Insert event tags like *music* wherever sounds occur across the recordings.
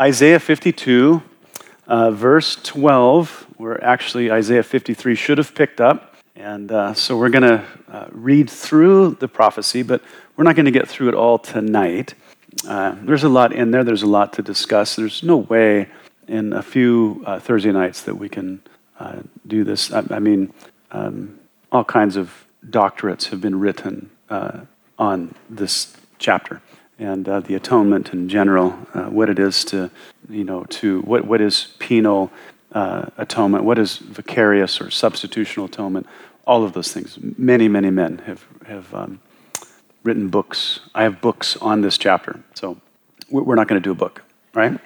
Isaiah 52, uh, verse 12, where actually Isaiah 53 should have picked up. And uh, so we're going to uh, read through the prophecy, but we're not going to get through it all tonight. Uh, there's a lot in there, there's a lot to discuss. There's no way in a few uh, Thursday nights that we can uh, do this. I, I mean, um, all kinds of doctorates have been written on this chapter and uh, the atonement in general, uh, what it is to, you know, to what, what is penal uh, atonement, what is vicarious or substitutional atonement, all of those things. Many, many men have, have um, written books. I have books on this chapter, so we're not going to do a book, right?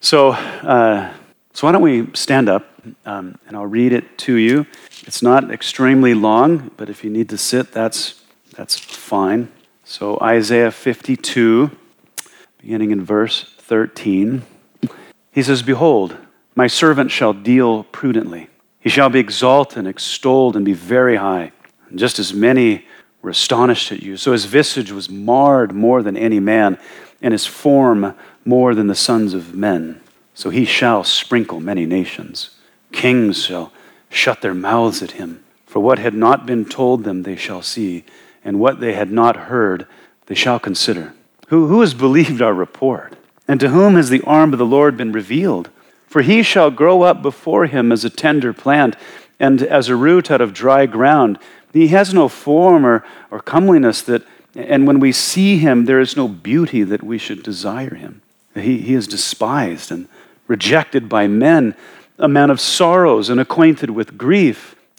So, uh, so why don't we stand up um, and I'll read it to you. It's not extremely long, but if you need to sit, that's, that's fine. So, Isaiah 52, beginning in verse 13, he says, Behold, my servant shall deal prudently. He shall be exalted and extolled and be very high. And just as many were astonished at you, so his visage was marred more than any man, and his form more than the sons of men. So he shall sprinkle many nations. Kings shall shut their mouths at him. For what had not been told them they shall see and what they had not heard, they shall consider. Who, who has believed our report? And to whom has the arm of the Lord been revealed? For he shall grow up before him as a tender plant, and as a root out of dry ground. He has no form or, or comeliness that, and when we see him, there is no beauty that we should desire him. He, he is despised and rejected by men, a man of sorrows and acquainted with grief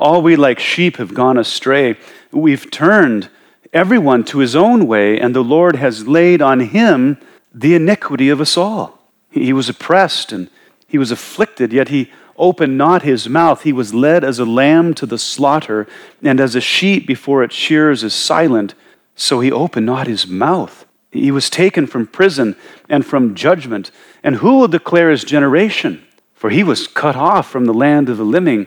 All we like sheep have gone astray. We've turned everyone to his own way, and the Lord has laid on him the iniquity of us all. He was oppressed and he was afflicted, yet he opened not his mouth. He was led as a lamb to the slaughter, and as a sheep before its shears is silent, so he opened not his mouth. He was taken from prison and from judgment. And who will declare his generation? For he was cut off from the land of the living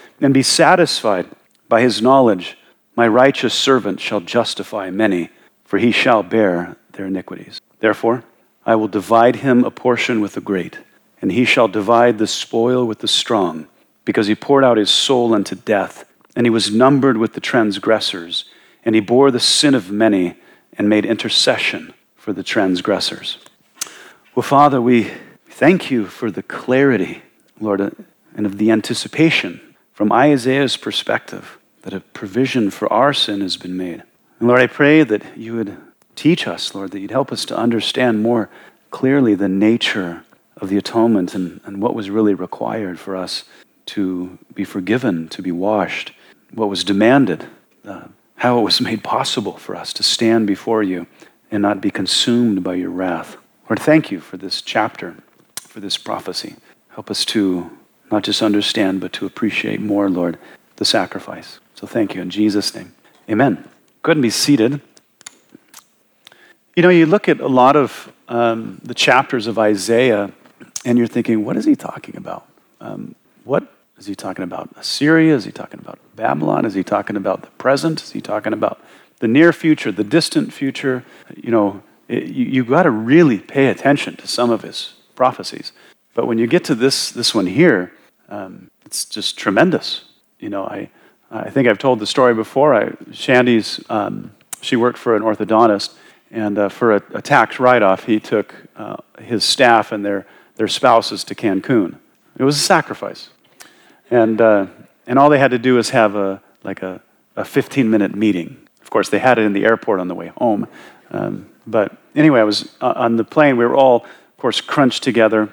and be satisfied by his knowledge. My righteous servant shall justify many, for he shall bear their iniquities. Therefore, I will divide him a portion with the great, and he shall divide the spoil with the strong, because he poured out his soul unto death, and he was numbered with the transgressors, and he bore the sin of many, and made intercession for the transgressors. Well, Father, we thank you for the clarity, Lord, and of the anticipation from Isaiah's perspective, that a provision for our sin has been made. And Lord, I pray that you would teach us, Lord, that you'd help us to understand more clearly the nature of the atonement and, and what was really required for us to be forgiven, to be washed, what was demanded, uh, how it was *laughs* made possible for us to stand before you and not be consumed by your wrath. Lord, thank you for this chapter, for this prophecy. Help us to not just understand, but to appreciate more, Lord, the sacrifice. So thank you in Jesus' name. Amen. Go ahead and be seated. You know, you look at a lot of um, the chapters of Isaiah, and you're thinking, what is he talking about? Um, what is he talking about? Assyria? Is he talking about Babylon? Is he talking about the present? Is he talking about the near future, the distant future? You know, it, you, you've got to really pay attention to some of his prophecies. But when you get to this, this one here, um, it's just tremendous. You know, I, I think I've told the story before. I, Shandy's, um, she worked for an orthodontist, and uh, for a, a, tax write off, he took uh, his staff and their, their spouses to Cancun. It was a sacrifice. And, uh, and all they had to do was have a, like a, a 15 minute meeting. Of course, they had it in the airport on the way home. Um, but anyway, I was uh, on the plane. We were all, of course, crunched together.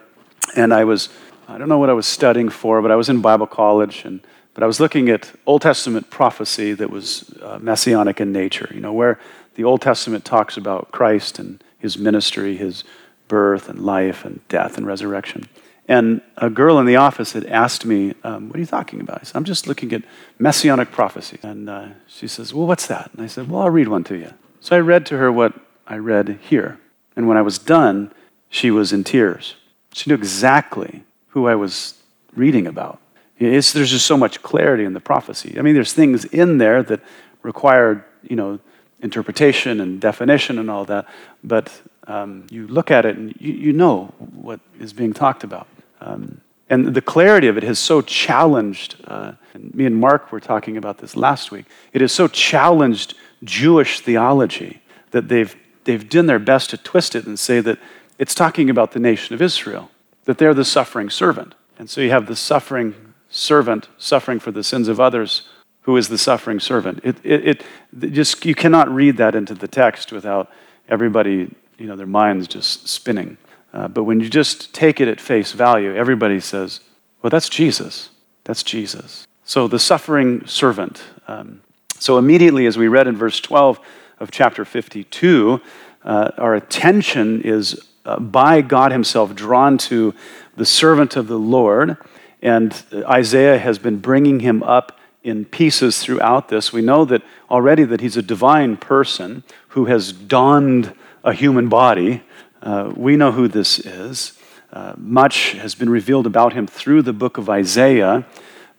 And I was, I don't know what I was studying for, but I was in Bible college. And, but I was looking at Old Testament prophecy that was uh, messianic in nature, you know, where the Old Testament talks about Christ and his ministry, his birth and life and death and resurrection. And a girl in the office had asked me, um, What are you talking about? I said, I'm just looking at messianic prophecy. And uh, she says, Well, what's that? And I said, Well, I'll read one to you. So I read to her what I read here. And when I was done, she was in tears. She knew exactly who I was reading about. It's, there's just so much clarity in the prophecy. I mean, there's things in there that require, you know, interpretation and definition and all that, but um, you look at it and you, you know what is being talked about. Um, and the clarity of it has so challenged, uh, and me and Mark were talking about this last week, it has so challenged Jewish theology that they've, they've done their best to twist it and say that it's talking about the nation of Israel, that they're the suffering servant. And so you have the suffering servant suffering for the sins of others who is the suffering servant. It, it, it, just, you cannot read that into the text without everybody, you know, their minds just spinning. Uh, but when you just take it at face value, everybody says, well, that's Jesus. That's Jesus. So the suffering servant. Um, so immediately, as we read in verse 12 of chapter 52, uh, our attention is uh, by God Himself drawn to the servant of the Lord. And Isaiah has been bringing him up in pieces throughout this. We know that already that he's a divine person who has donned a human body uh, we know who this is. Uh, much has been revealed about him through the book of Isaiah,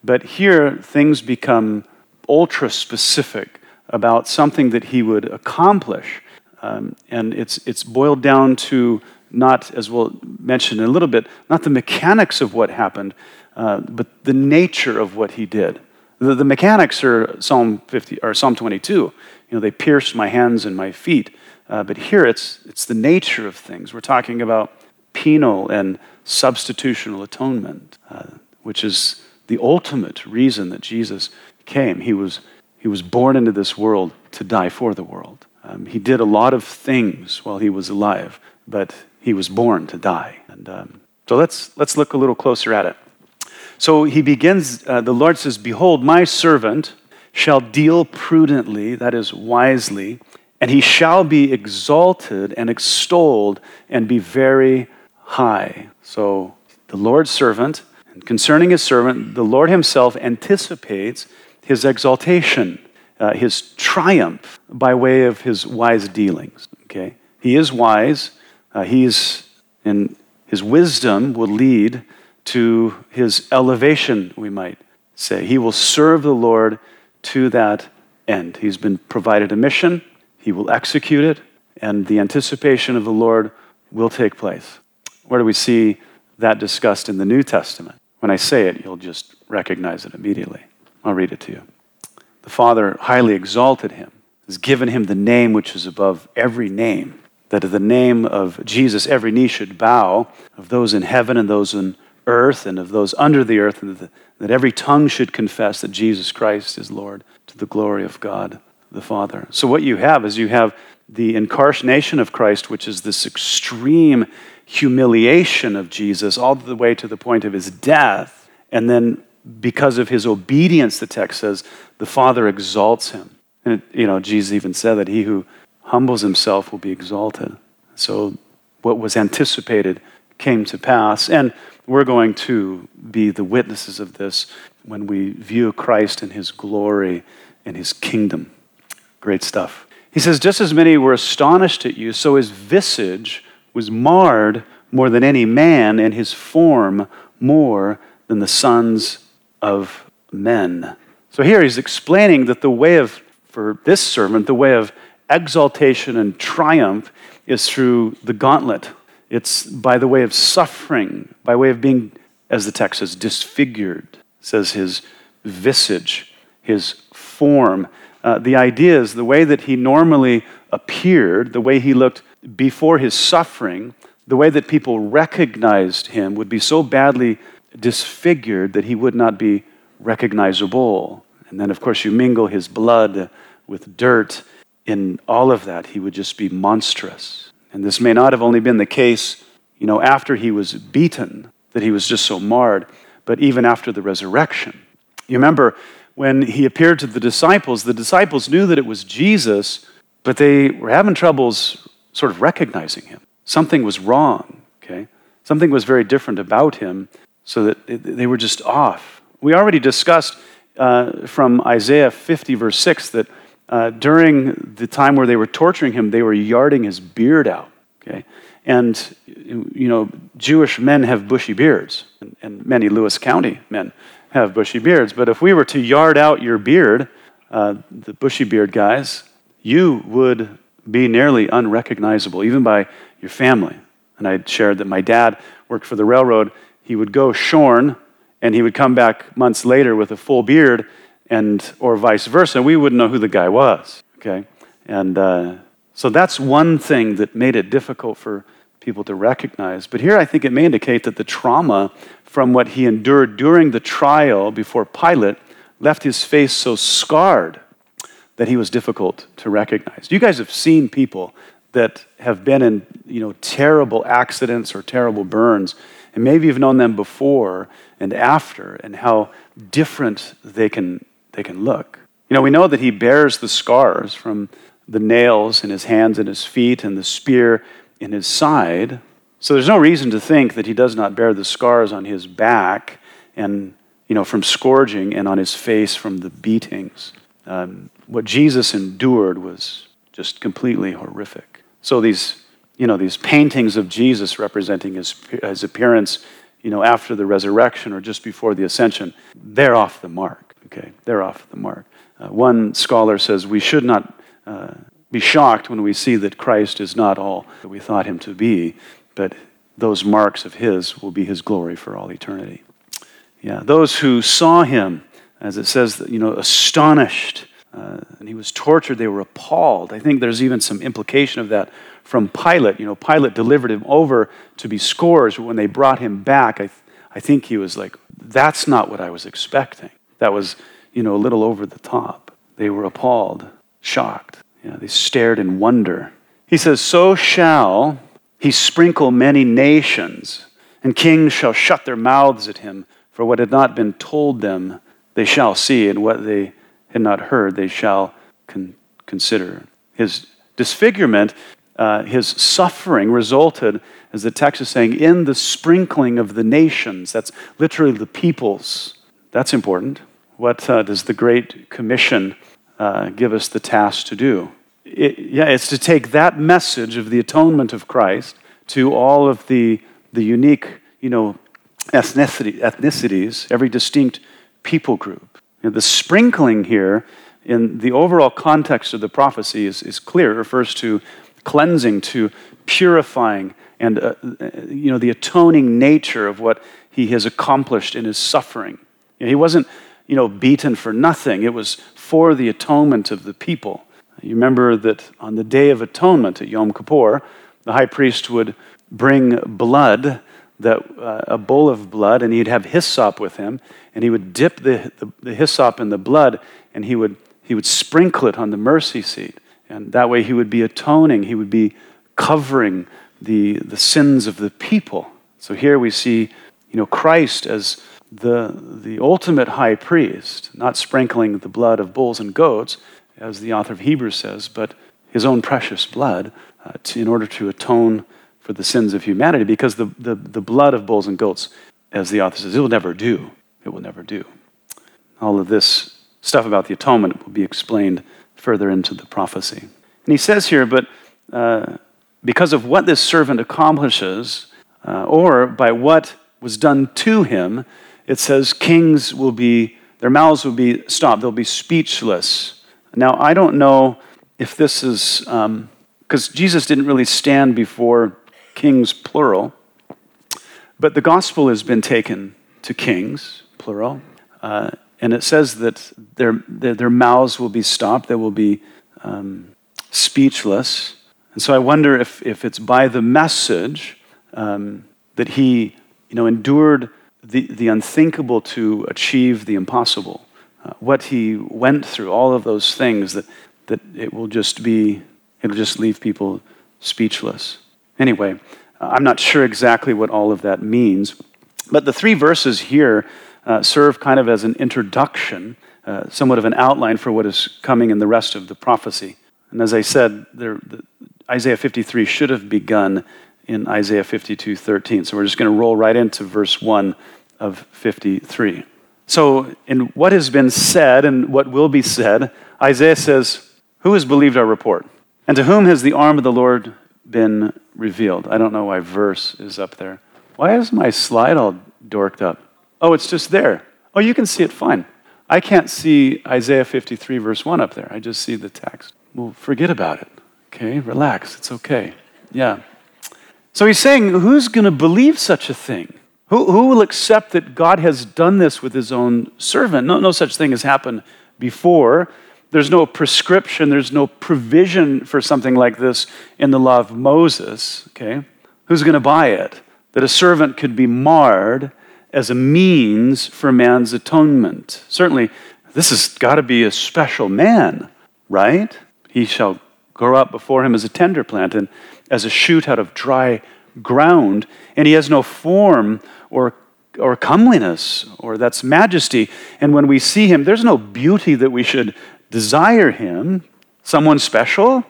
but here things become ultra specific about something that he would accomplish. Um, and it's, it's boiled down to not, as we'll mention in a little bit, not the mechanics of what happened, uh, but the nature of what he did. The, the mechanics are Psalm 50 or Psalm 22. You know, they pierced my hands and my feet. Uh, but here it's, it's the nature of things. We're talking about penal and substitutional atonement, uh, which is the ultimate reason that Jesus came. He was, he was born into this world to die for the world. Um, he did a lot of things while he was alive, but he was born to die. And um, so let's, let's look a little closer at it. So he begins, uh, the Lord says, Behold, my servant shall deal prudently, that is, wisely and he shall be exalted and extolled and be very high. So, the Lord's servant, and concerning his servant, the Lord himself anticipates his exaltation, uh, his triumph by way of his wise dealings. Okay? He is wise. Uh, he's, and his wisdom will lead to his elevation, we might say. He will serve the Lord to that end. He's been provided a mission. He will execute it, and the anticipation of the Lord will take place. Where do we see that discussed in the New Testament? When I say it, you'll just recognize it immediately. I'll read it to you. The Father highly exalted him, has given him the name which is above every name, that at the name of Jesus every knee should bow, of those in heaven and those in earth and of those under the earth, and that every tongue should confess that Jesus Christ is Lord to the glory of God the Father. So, what you have is you have the incarnation of Christ, which is this extreme humiliation of Jesus, all the way to the point of his death. And then, because of his obedience, the text says, the Father exalts him. And, it, you know, Jesus even said that he who humbles himself will be exalted. So, what was anticipated came to pass. And we're going to be the witnesses of this when we view Christ in his glory and his kingdom. Great stuff. He says, Just as many were astonished at you, so his visage was marred more than any man, and his form more than the sons of men. So here he's explaining that the way of, for this servant, the way of exaltation and triumph is through the gauntlet. It's by the way of suffering, by way of being, as the text says, disfigured, says his visage, his form. Uh, the idea is the way that he normally appeared, the way he looked before his suffering, the way that people recognized him would be so badly disfigured that he would not be recognizable. And then, of course, you mingle his blood with dirt. In all of that, he would just be monstrous. And this may not have only been the case, you know, after he was beaten, that he was just so marred, but even after the resurrection. You remember when he appeared to the disciples, the disciples knew that it was Jesus, but they were having troubles sort of recognizing him. Something was wrong, okay? Something was very different about him, so that they were just off. We already discussed uh, from Isaiah 50, verse 6, that uh, during the time where they were torturing him, they were yarding his beard out, okay? And, you know, Jewish men have bushy beards, and, and many Lewis County men have bushy beards. But if we were to yard out your beard, uh, the bushy beard guys, you would be nearly unrecognizable, even by your family. And I shared that my dad worked for the railroad. He would go shorn, and he would come back months later with a full beard, and or vice versa. We wouldn't know who the guy was. Okay, and uh, so that's one thing that made it difficult for people to recognize. But here, I think it may indicate that the trauma from what he endured during the trial before Pilate left his face so scarred that he was difficult to recognize. You guys have seen people that have been in you know, terrible accidents or terrible burns, and maybe you've known them before and after, and how different they can, they can look. You know, we know that he bears the scars from the nails in his hands and his feet and the spear in his side. So there's no reason to think that he does not bear the scars on his back and, you know, from scourging and on his face from the beatings. Um, what Jesus endured was just completely horrific. So these, you know, these paintings of Jesus representing his, his appearance, you know, after the resurrection or just before the ascension, they're off the mark. Okay, they're off the mark. Uh, one scholar says we should not uh, be shocked when we see that Christ is not all that we thought him to be, but those marks of his will be his glory for all eternity. Yeah, those who saw him, as it says, you know, astonished uh, and he was tortured. They were appalled. I think there's even some implication of that from Pilate. You know, Pilate delivered him over to be scourged. But when they brought him back, I, th- I think he was like, that's not what I was expecting. That was, you know, a little over the top. They were appalled, shocked. Yeah, they stared in wonder. He says, So shall he sprinkle many nations, and kings shall shut their mouths at him, for what had not been told them they shall see, and what they had not heard, they shall con- consider. His disfigurement, uh, his suffering resulted, as the text is saying, in the sprinkling of the nations. That's literally the peoples. That's important. What uh, does the Great Commission uh, give us the task to do? It, yeah, it's to take that message of the atonement of Christ to all of the, the unique, you know, ethnicity, ethnicities, every distinct people group. You know, the sprinkling here in the overall context of the prophecy is, is clear. It refers to cleansing, to purifying, and uh, you know, the atoning nature of what he has accomplished in his suffering. You know, he wasn't you know, beaten for nothing, it was for the atonement of the people. You remember that on the Day of Atonement at Yom Kippur, the high priest would bring blood that, uh, a bowl of blood, and he'd have hyssop with him, and he would dip the, the, the hyssop in the blood, and he would, he would sprinkle it on the mercy seat. And that way he would be atoning, he would be covering the, the sins of the people. So here we see, you know, Christ as the, the ultimate high priest, not sprinkling the blood of bulls and goats, as the author of Hebrews says, but his own precious blood uh, to, in order to atone for the sins of humanity because the, the, the blood of bulls and goats, as the author says, it will never do. It will never do. All of this stuff about the atonement will be explained further into the prophecy. And he says here, but uh, because of what this servant accomplishes, uh, or by what was done to him, it says kings will be, their mouths will be stopped, they'll be speechless. Now, I don't know if this is, because um, Jesus didn't really stand before kings, plural. But the gospel has been taken to kings, plural. Uh, and it says that their, their, their, mouths will be stopped, they will be um, speechless. And so I wonder if, if it's by the message um, that he you know, endured the, the unthinkable to achieve the impossible. Uh, what he went through, all of those things that, that it will just be, it'll just leave people speechless. Anyway, I'm not sure exactly what all of that means, but the three verses here uh, serve kind of as an introduction, uh, somewhat of an outline for what is coming in the rest of the prophecy. And as I said, there, the, Isaiah 53 should have begun in Isaiah 52:13. So we're just going to roll right into verse 1 of 53. So, in what has been said and what will be said, Isaiah says, Who has believed our report? And to whom has the arm of the Lord been revealed? I don't know why verse is up there. Why is my slide all dorked up? Oh, it's just there. Oh, you can see it fine. I can't see Isaiah 53, verse 1 up there. I just see the text. Well, forget about it. Okay, relax. It's okay. Yeah. So he's saying, who's going to believe such a thing? Who, who will accept that God has done this with his own servant? No, no such thing has happened before. There's no prescription, there's no provision for something like this in the law of Moses. Okay? Who's going to buy it? That a servant could be marred as a means for man's atonement. Certainly, this has got to be a special man, right? He shall grow up before him as a tender plant and as a shoot out of dry ground, and he has no form or or comeliness or that's majesty. And when we see him, there's no beauty that we should desire him. Someone special?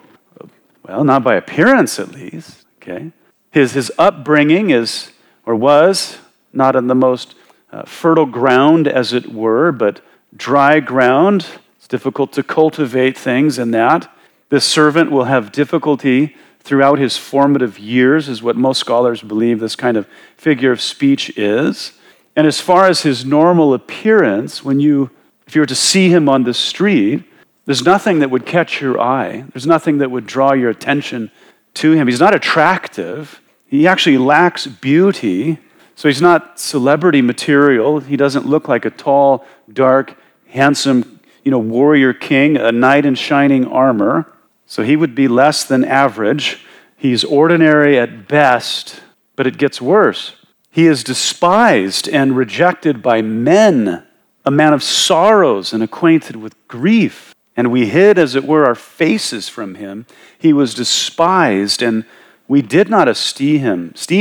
Well, not by appearance at least. Okay. His, his upbringing is or was not in the most uh, fertile ground, as it were, but dry ground. It's difficult to cultivate things in that. This servant will have difficulty throughout his formative years, is what most scholars believe this kind of figure of speech is. And as far as his normal appearance, when you, if you were to see him on the street, there's nothing that would catch your eye. There's nothing that would draw your attention to him. He's not attractive. He actually lacks beauty. So he's not celebrity material. He doesn't look like a tall, dark, handsome, you know, warrior king, a knight in shining armor. So he would be less than average. He's ordinary at best, but it gets worse. He is despised and rejected by men, a man of sorrows and acquainted with grief. And we hid, as it were, our faces from him. He was despised, and we did not esteem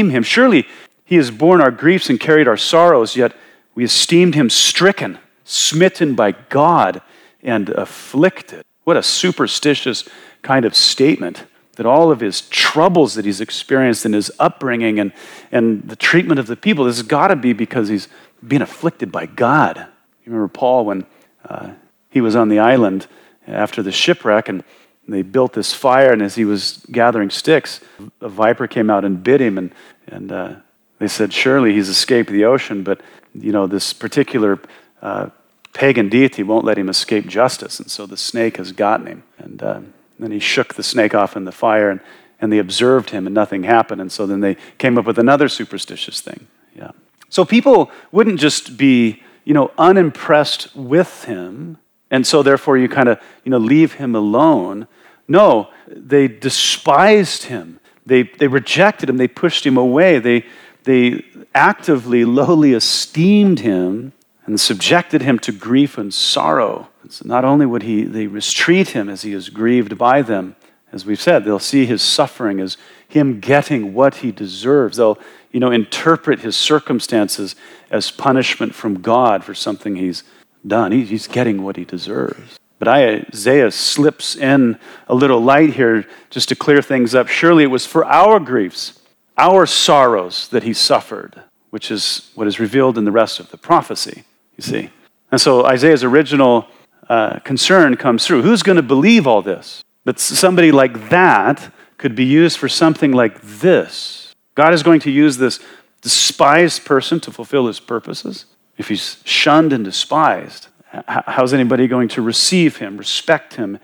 him. Surely he has borne our griefs and carried our sorrows, yet we esteemed him stricken, smitten by God, and afflicted. What a superstitious kind of statement that all of his troubles that he's experienced in his upbringing and, and the treatment of the people, this has got to be because he's being afflicted by God. You remember Paul when uh, he was on the island after the shipwreck and they built this fire, and as he was gathering sticks, a viper came out and bit him, and, and uh, they said, Surely he's escaped the ocean, but you know, this particular uh, pagan deity won't let him escape justice, and so the snake has gotten him. And uh, then he shook the snake off in the fire, and, and they observed him, and nothing happened. And so then they came up with another superstitious thing. Yeah. So people wouldn't just be, you know, unimpressed with him, and so therefore you kind of, you know, leave him alone. No, they despised him. They, they rejected him. They pushed him away. They, they actively, lowly esteemed him and subjected him to grief and sorrow. So not only would he, they mistreat him as he is grieved by them, as we've said, they'll see his suffering as him getting what he deserves. They'll, you know, interpret his circumstances as punishment from God for something he's done. He's getting what he deserves. But Isaiah slips in a little light here just to clear things up. Surely it was for our griefs, our sorrows that he suffered, which is what is revealed in the rest of the prophecy, you see. And so Isaiah's original uh, concern comes through. Who's going to believe all this? But somebody like that could be used for something like this. God is going to use this despised person to fulfill his purposes. If he's shunned and despised, how's anybody going to receive him, respect him?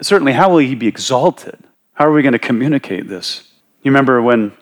Certainly, how will he be exalted? How are we going to communicate this? You remember when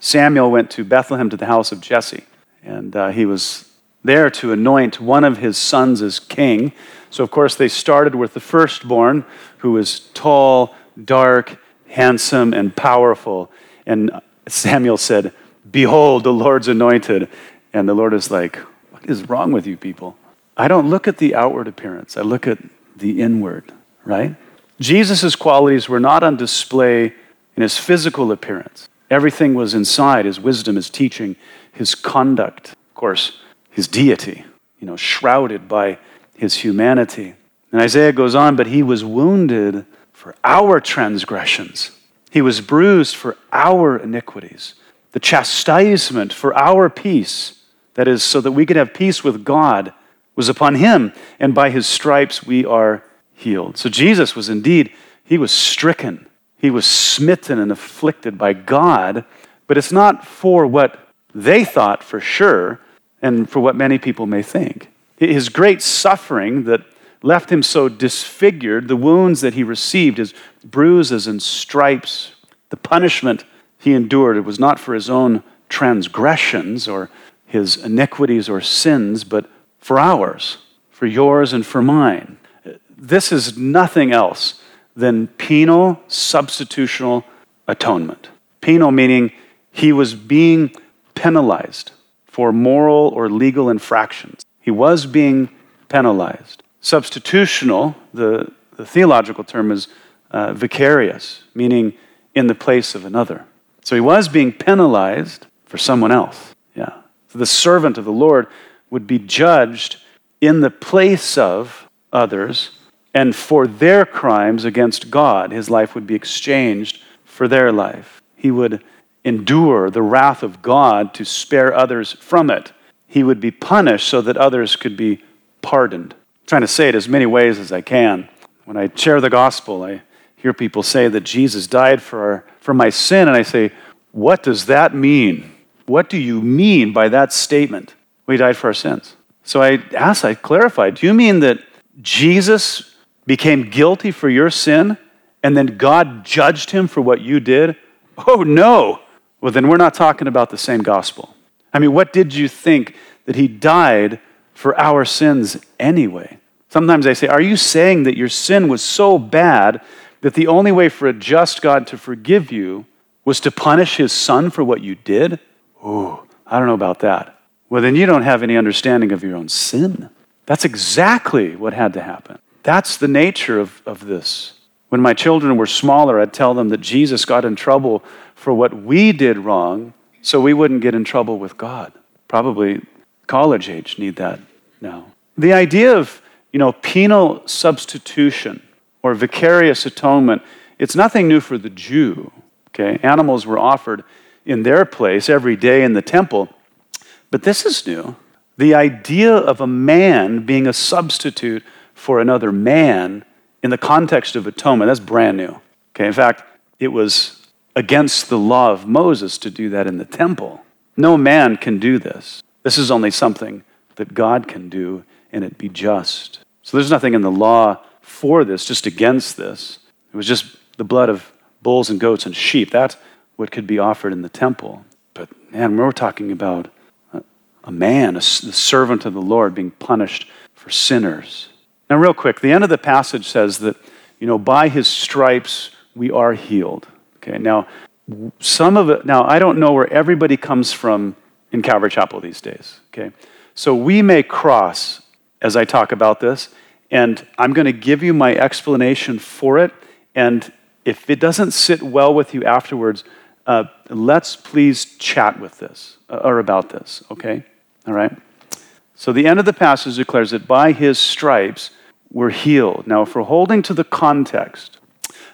Samuel went to Bethlehem to the house of Jesse, and uh, he was there to anoint one of his sons as king. So, of course, they started with the firstborn, who was tall, dark, handsome, and powerful. And Samuel said, Behold, the Lord's anointed. And the Lord is like, What is wrong with you people? I don't look at the outward appearance, I look at the inward, right? Jesus' qualities were not on display in his physical appearance. Everything was inside his wisdom, his teaching, his conduct, of course, his deity, you know, shrouded by his humanity. And Isaiah goes on, but he was wounded for our transgressions, he was bruised for our iniquities. The chastisement for our peace, that is, so that we could have peace with God, was upon him, and by his stripes we are healed. So Jesus was indeed, he was stricken, he was smitten and afflicted by God, but it's not for what they thought for sure and for what many people may think. His great suffering that left him so disfigured, the wounds that he received, his bruises and stripes, the punishment he endured, it was not for his own transgressions or his iniquities or sins, but for ours, for yours and for mine. This is nothing else than penal substitutional atonement. Penal meaning he was being penalized for moral or legal infractions. He was being penalized. Substitutional, the, the theological term is uh, vicarious, meaning in the place of another. So he was being penalized for someone else. Yeah. So the servant of the Lord would be judged in the place of others, and for their crimes against God, his life would be exchanged for their life. He would endure the wrath of God to spare others from it. He would be punished so that others could be pardoned I'm trying to say it as many ways as I can. When I share the gospel, I hear people say that Jesus died for, our, for my sin, and I say, What does that mean? What do you mean by that statement? We died for our sins. So I asked, I clarified, do you mean that Jesus became guilty for your sin and then God judged him for what you did? Oh, no. Well, then we're not talking about the same gospel. I mean, what did you think that he died for our sins anyway? Sometimes I say, Are you saying that your sin was so bad that the only way for a just God to forgive you was to punish his son for what you did? Oh, I don't know about that. Well, then you don't have any understanding of your own sin. That's exactly what had to happen. That's the nature of, of this. When my children were smaller, I'd tell them that Jesus got in trouble for what we did wrong so we wouldn't get in trouble with God. Probably college age need that now. The idea of you know, penal substitution or vicarious atonement, it's nothing new for the Jew. Okay? Animals were offered in their place every day in the temple. But this is new. The idea of a man being a substitute for another man in the context of atonement, that's brand new. Okay? In fact, it was against the law of Moses to do that in the temple. No man can do this. This is only something that God can do and it be just. So there's nothing in the law for this, just against this. It was just the blood of bulls and goats and sheep. That's what could be offered in the temple. But man, we're talking about a, man, a, the servant of the Lord, being punished for sinners. Now, real quick, the end of the passage says that, you know, by his stripes we are healed. Okay, now, some of it, now I don't know where everybody comes from in Calvary Chapel these days. Okay, so we may cross as I talk about this, and I'm going to give you my explanation for it. And if it doesn't sit well with you afterwards, uh, let's please chat with this uh, or about this, okay? All right? So the end of the passage declares that by his stripes we're healed. Now, if we're holding to the context,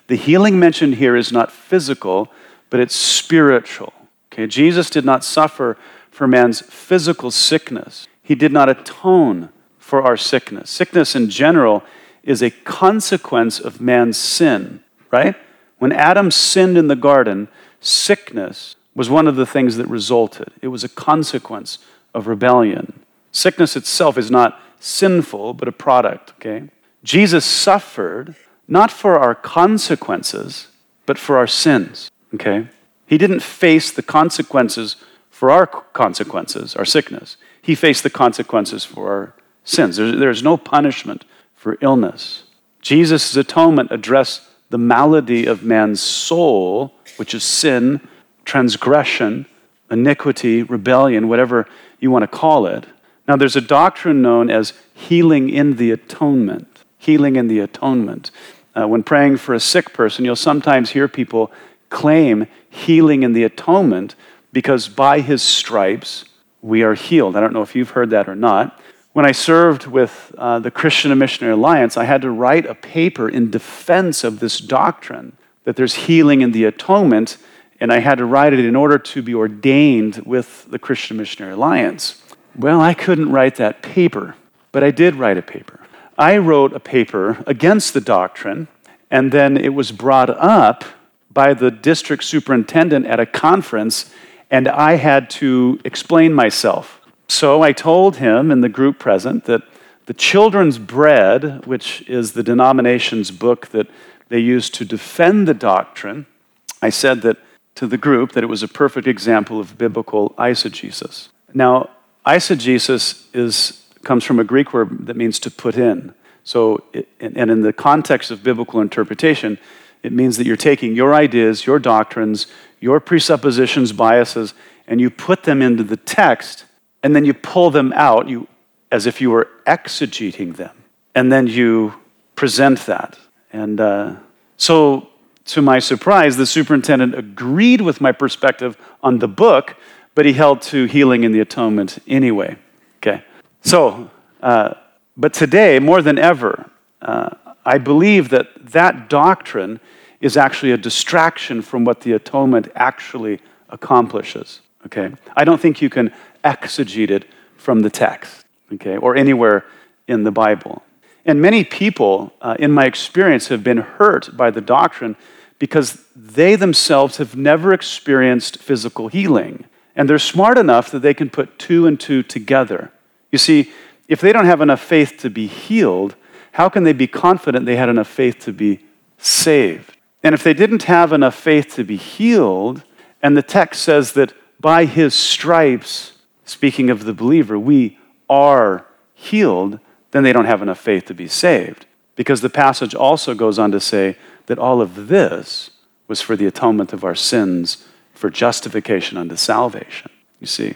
the healing mentioned here is not physical, but it's spiritual. Okay, Jesus did not suffer for man's physical sickness. He did not atone for our sickness. Sickness in general is a consequence of man's sin, right? When Adam sinned in the garden, sickness was one of the things that resulted. It was a consequence of rebellion. Sickness itself is not sinful, but a product, okay? Jesus suffered not for our consequences, but for our sins, okay? He didn't face the consequences for our consequences, our sickness. He faced the consequences for our sins. There's, there's no punishment for illness. Jesus' atonement addressed the malady of man's soul, which is sin, transgression, iniquity, rebellion, whatever you want to call it. Now, there's a doctrine known as healing in the atonement. Healing in the atonement. Uh, when praying for a sick person, you'll sometimes hear people claim healing in the atonement because by his stripes we are healed. I don't know if you've heard that or not. When I served with uh, the Christian and Missionary Alliance, I had to write a paper in defense of this doctrine that there's healing in the atonement, and I had to write it in order to be ordained with the Christian Missionary Alliance. Well, I couldn't write that paper, but I did write a paper. I wrote a paper against the doctrine, and then it was brought up by the district superintendent at a conference, and I had to explain myself. So I told him and the group present that the Children's Bread, which is the denomination's book that they use to defend the doctrine, I said that to the group that it was a perfect example of biblical eisegesis. Now, eisegesis is, comes from a Greek word that means to put in. So, it, and in the context of biblical interpretation, it means that you're taking your ideas, your doctrines, your presuppositions, biases, and you put them into the text, and then you pull them out you, as if you were exegeting them. And then you present that. And uh, so, to my surprise, the superintendent agreed with my perspective on the book, but he held to healing in the atonement anyway. So, uh, but today, more than ever, uh, I believe that that doctrine is actually a distraction from what the atonement actually accomplishes. Okay? I don't think you can exegete it from the text, okay, or anywhere in the Bible. And many people, uh, in my experience, have been hurt by the doctrine because they themselves have never experienced physical healing. And they're smart enough that they can put two and two together. You see, if they don't have enough faith to be healed, how can they be confident they had enough faith to be saved? And if they didn't have enough faith to be healed, and the text says that by his stripes, speaking of the believer, we are healed, then they don't have enough faith to be saved. Because the passage also goes on to say that all of this was for the atonement of our sins, for justification unto salvation. You see?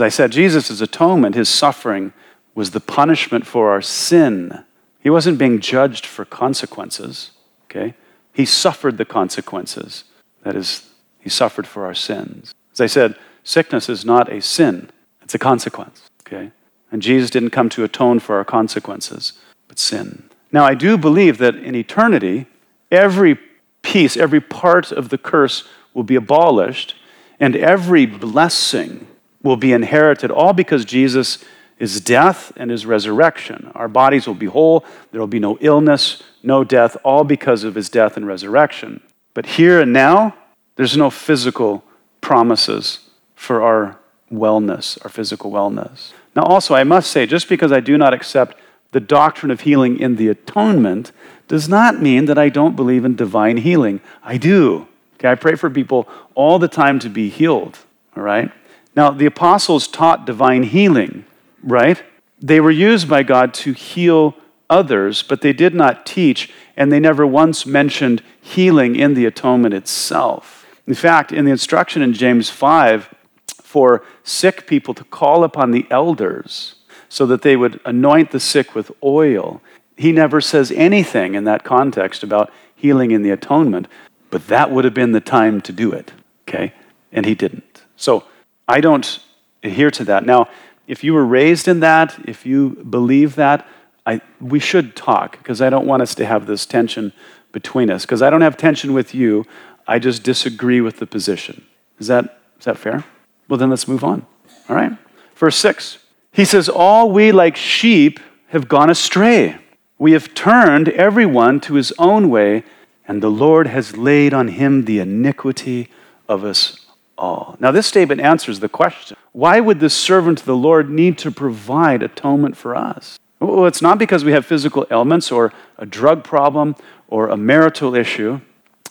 As I said, Jesus' atonement, his suffering, was the punishment for our sin he wasn't being judged for consequences, okay? He suffered the consequences. That is, he suffered for our sins. As I said, sickness is not a sin, it's a consequence, okay? And Jesus didn't come to atone for our consequences, but sin. Now, I do believe that in eternity, every piece, every part of the curse will be abolished, and every blessing will be inherited, all because Jesus is death and his resurrection. Our bodies will be whole, there will be no illness, no death, all because of his death and resurrection. But here and now, there's no physical promises for our wellness, our physical wellness. Now, also, I must say, just because I do not accept the doctrine of healing in the atonement does not mean that I don't believe in divine healing. I do. Okay, I pray for people all the time to be healed, all right? Now, the apostles taught divine healing right? They were used by God to heal others, but they did not teach, and they never once mentioned healing in the atonement itself. In fact, in the instruction in James 5 for sick people to call upon the elders so that they would anoint the sick with oil, he never says anything in that context about healing in the atonement, but that would have been the time to do it, okay? And he didn't. So I don't adhere to that. Now, if you were raised in that, if you believe that, I, we should talk because I don't want us to have this tension between us. Because I don't have tension with you, I just disagree with the position. Is that, is that fair? Well, then let's move on. All right? Verse 6. He says, All we like sheep have gone astray. We have turned everyone to his own way, and the Lord has laid on him the iniquity of us all. Now, this statement answers the question why would the servant of the Lord need to provide atonement for us? Well, it's not because we have physical ailments or a drug problem or a marital issue.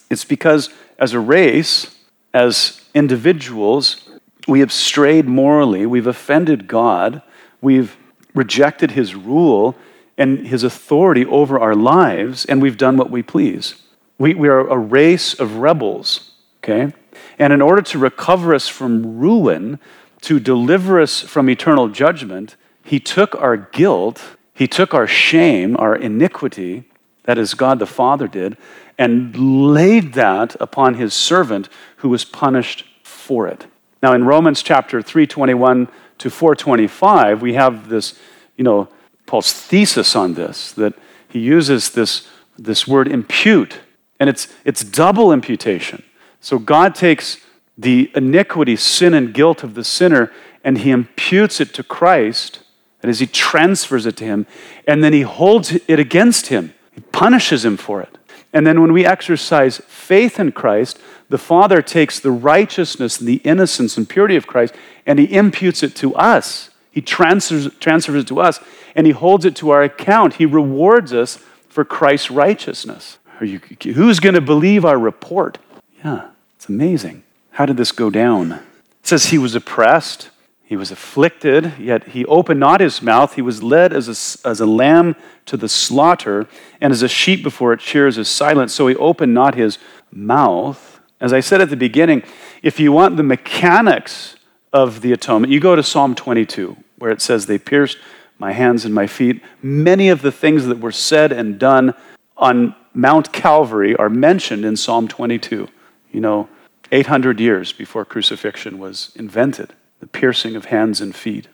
It's because as a race, as individuals, we have strayed morally, we've offended God, we've rejected His rule and His authority over our lives, and we've done what we please. We, we are a race of rebels, okay? And in order to recover us from ruin, to deliver us from eternal judgment, he took our guilt, he took our shame, our iniquity, that is, God the Father did, and laid that upon his servant who was punished for it. Now, in Romans chapter 321 to 425, we have this, you know, Paul's thesis on this, that he uses this, this word impute, and it's, it's double imputation. So God takes the iniquity, sin, and guilt of the sinner, and he imputes it to Christ. That is, he transfers it to him, and then he holds it against him. He punishes him for it. And then when we exercise faith in Christ, the Father takes the righteousness and the innocence and purity of Christ and he imputes it to us. He transfers, transfers it to us and he holds it to our account. He rewards us for Christ's righteousness. You, who's going to believe our report? Yeah, it's amazing. How did this go down? It says he was oppressed, he was afflicted, yet he opened not his mouth. He was led as a, as a lamb to the slaughter, and as a sheep before its shears is silent, so he opened not his mouth. As I said at the beginning, if you want the mechanics of the atonement, you go to Psalm 22, where it says, They pierced my hands and my feet. Many of the things that were said and done on Mount Calvary are mentioned in Psalm 22. You know, 800 years before crucifixion was invented, the piercing of hands and feet.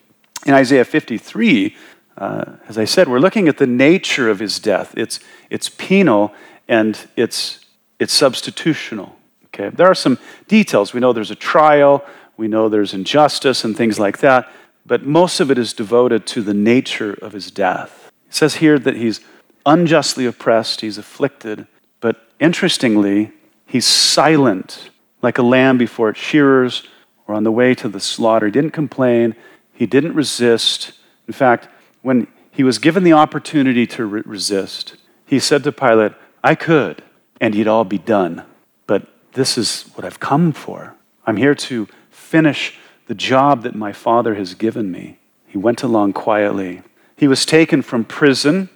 In Isaiah 53, uh, as I said, we're looking at the nature of his death. It's, it's penal and it's, it's substitutional. Okay? There are some details. We know there's a trial, we know there's injustice and things like that, but most of it is devoted to the nature of his death. It says here that he's unjustly oppressed, he's afflicted, but interestingly, he's silent like a lamb before its shearers or on the way to the slaughter. He didn't complain, he didn't resist. In fact, when he was given the opportunity to re- resist, he said to Pilate, I could, and he'd all be done. But this is what I've come for. I'm here to finish the job that my Father has given me. He went along quietly. He was taken from prison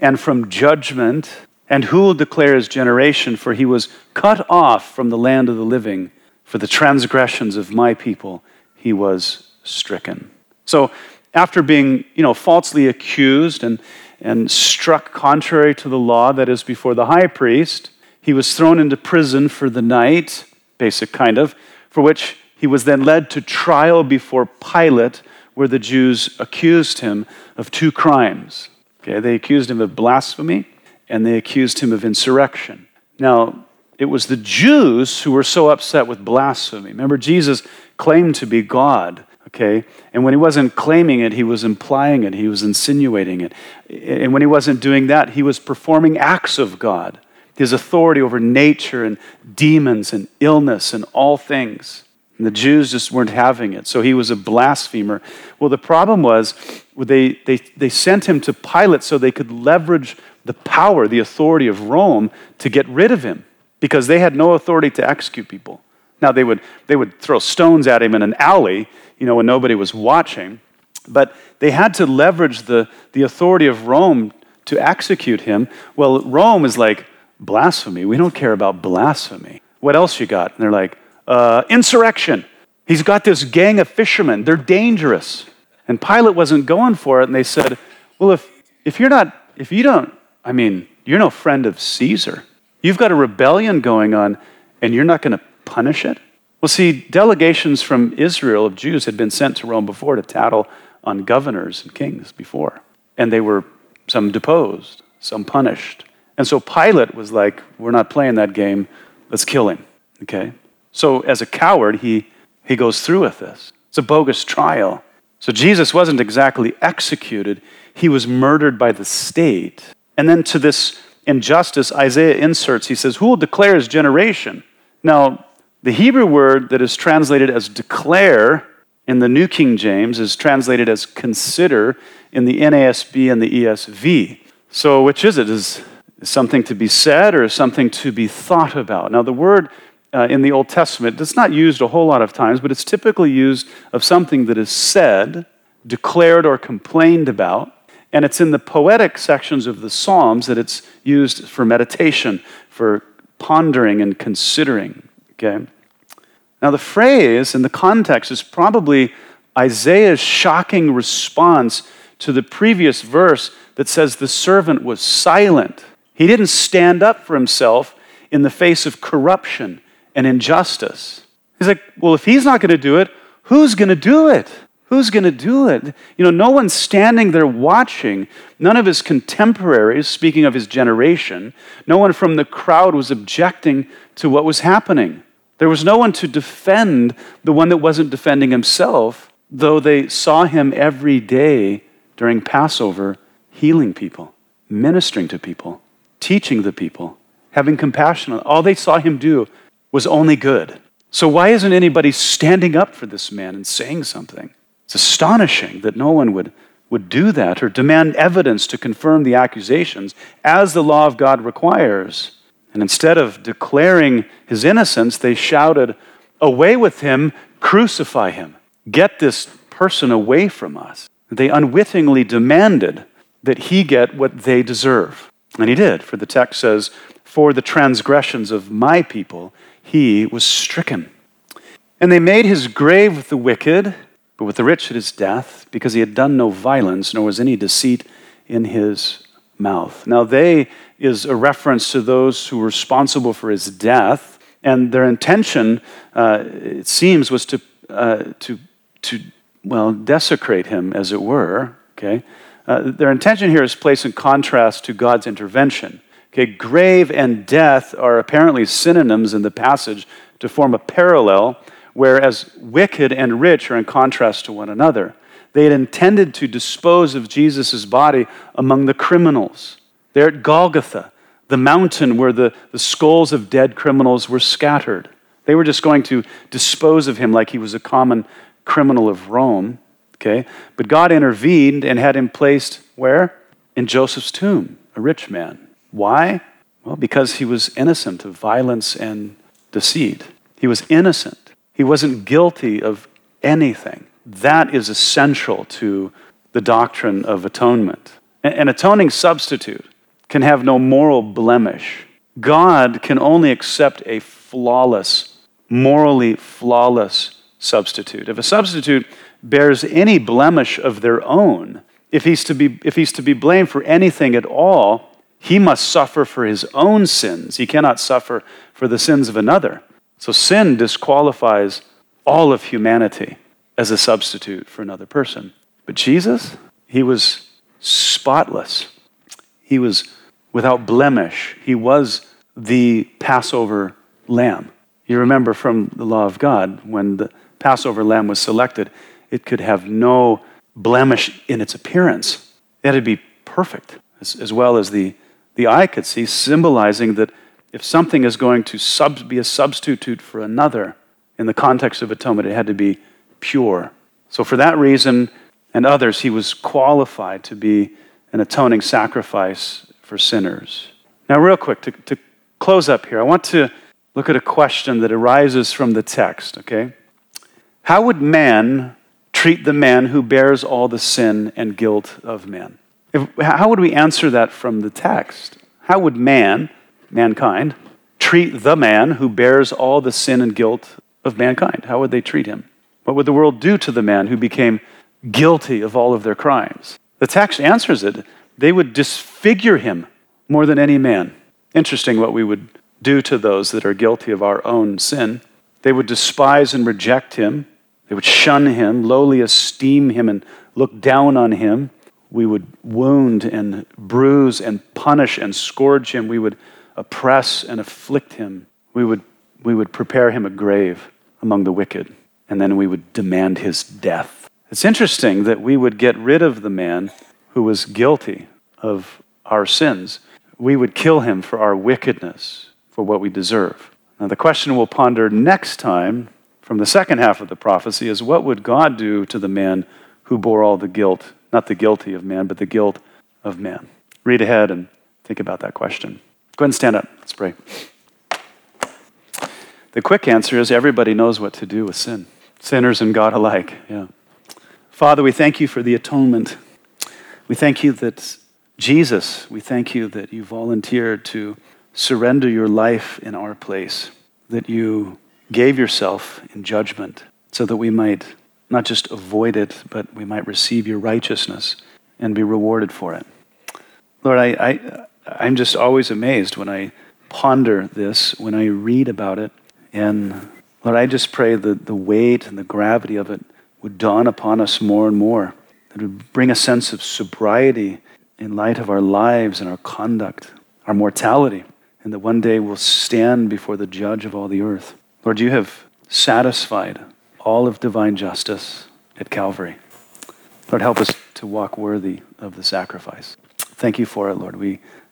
and from judgment and who will declare his generation? For he was cut off from the land of the living. For the transgressions of my people, he was stricken. So, after being you know, falsely accused and, and struck contrary to the law that is before the high priest, he was thrown into prison for the night, basic kind of, for which he was then led to trial before Pilate, where the Jews accused him of two crimes. Okay, they accused him of blasphemy and they accused him of insurrection. Now, it was the Jews who were so upset with blasphemy. Remember, Jesus claimed to be God, okay? And when he wasn't claiming it, he was implying it, he was insinuating it. And when he wasn't doing that, he was performing acts of God, his authority over nature and demons and illness and all things. And the Jews just weren't having it. So he was a blasphemer. Well, the problem was they, they, they sent him to Pilate so they could leverage the power, the authority of Rome to get rid of him because they had no authority to execute people. Now, they would, they would throw stones at him in an alley, you know, when nobody was watching, but they had to leverage the, the authority of Rome to execute him. Well, Rome is like, blasphemy. We don't care about blasphemy. What else you got? And they're like, uh, insurrection. He's got this gang of fishermen. They're dangerous. And Pilate wasn't going for it. And they said, well, if, if you're not, if you don't I mean, you're no friend of Caesar. You've got a rebellion going on, and you're not going to punish it? Well, see, delegations from Israel of Jews had been sent to Rome before to tattle on governors and kings before. And they were some deposed, some punished. And so Pilate was like, We're not playing that game. Let's kill him. Okay? So as a coward, he, he goes through with this. It's a bogus trial. So Jesus wasn't exactly executed, he was murdered by the state and then to this injustice, Isaiah inserts, he says, Who will declare his generation? Now, the Hebrew word that is translated as declare in the New King James is translated as consider in the NASB and the ESV. So, which is it? Is, something to be said or something to be thought about? Now, the word uh, in the Old Testament, it's not used a whole lot of times, but it's typically used of something that is said, declared, or complained about. And it's in the poetic sections of the Psalms that it's used for meditation, for pondering and considering. Okay? Now, the phrase in the context is probably Isaiah's shocking response to the previous verse that says the servant was silent. He didn't stand up for himself in the face of corruption and injustice. He's like, well, if he's not going to do it, who's going to do it? Who's going to do it? You know, no one's standing there watching. None of his contemporaries, speaking of his generation, no one from the crowd was objecting to what was happening. There was no one to defend the one that wasn't defending himself, though they saw him every day during Passover healing people, ministering to people, teaching the people, having compassion. All they saw him do was only good. So, why isn't anybody standing up for this man and saying something? It's astonishing that no one would, would do that or demand evidence to confirm the accusations as the law of God requires. And instead of declaring his innocence, they shouted, Away with him, crucify him. Get this person away from us. They unwittingly demanded that he get what they deserve. And he did, for the text says, For the transgressions of my people, he was stricken. And they made his grave with the wicked but with the rich at his death, because he had done no violence, nor was any deceit in his mouth. Now, they is a reference to those who were responsible for his death, and their intention, uh, it seems, was to, uh, to, to, well, desecrate him, as it were. Okay? Uh, their intention here is placed in contrast to God's intervention. Okay, grave and death are apparently synonyms in the passage to form a parallel whereas wicked and rich are in contrast to one another. They had intended to dispose of Jesus' body among the criminals. They're at Golgotha, the mountain where the, the skulls of dead criminals were scattered. They were just going to dispose of him like he was a common criminal of Rome. Okay? But God intervened and had him placed where? In Joseph's tomb, a rich man. Why? Well, because he was innocent of violence and deceit. He was innocent. He wasn't guilty of anything. That is essential to the doctrine of atonement. An atoning substitute can have no moral blemish. God can only accept a flawless, morally flawless substitute. If a substitute bears any blemish of their own, if he's to be, if he's to be blamed for anything at all, he must suffer for his own sins. He cannot suffer for the sins of another. So sin disqualifies all of humanity as a substitute for another person. But Jesus, he was spotless. He was without blemish. He was the Passover lamb. You remember from the law of God, when the Passover lamb was selected, it could have no blemish in its appearance. It had to be perfect, as, as well as the, the eye could see, symbolizing that if something is going to sub- be a substitute for another in the context of atonement, it had to be pure. So, for that reason and others, he was qualified to be an atoning sacrifice for sinners. Now, real quick, to, to close up here, I want to look at a question that arises from the text, okay? How would man treat the man who bears all the sin and guilt of men? If, how would we answer that from the text? How would man mankind, treat the man who bears all the sin and guilt of mankind? How would they treat him? What would the world do to the man who became guilty of all of their crimes? The text answers it. They would disfigure him more than any man. Interesting what we would do to those that are guilty of our own sin. They would despise and reject him. They would shun him, lowly esteem him, and look down on him. We would wound and bruise and punish and scourge him. We would oppress and afflict him, we would, we would prepare him a grave among the wicked, and then we would demand his death. It's interesting that we would get rid of the man who was guilty of our sins. We would kill him for our wickedness, for what we deserve. Now, the question we'll ponder next time from the second half of the prophecy is what would God do to the man who bore all the guilt, not the guilty of man, but the guilt of man? Read ahead and think about that question. Go ahead and stand up. Let's pray. The quick answer is everybody knows what to do with sin, sinners and God alike. Yeah. Father, we thank you for the atonement. We thank you that Jesus, we thank you that you volunteered to surrender your life in our place, that you gave yourself in judgment so that we might not just avoid it, but we might receive your righteousness and be rewarded for it. Lord, I, I, I'm just always amazed when I ponder this, when I read about it. And Lord, I just pray that the weight and the gravity of it would dawn upon us more and more. It would bring a sense of sobriety in light of our lives and our conduct, our mortality, and that one day we'll stand before the judge of all the earth. Lord, you have satisfied all of divine justice at Calvary. Lord, help us to walk worthy of the sacrifice. Thank you for it, Lord. We,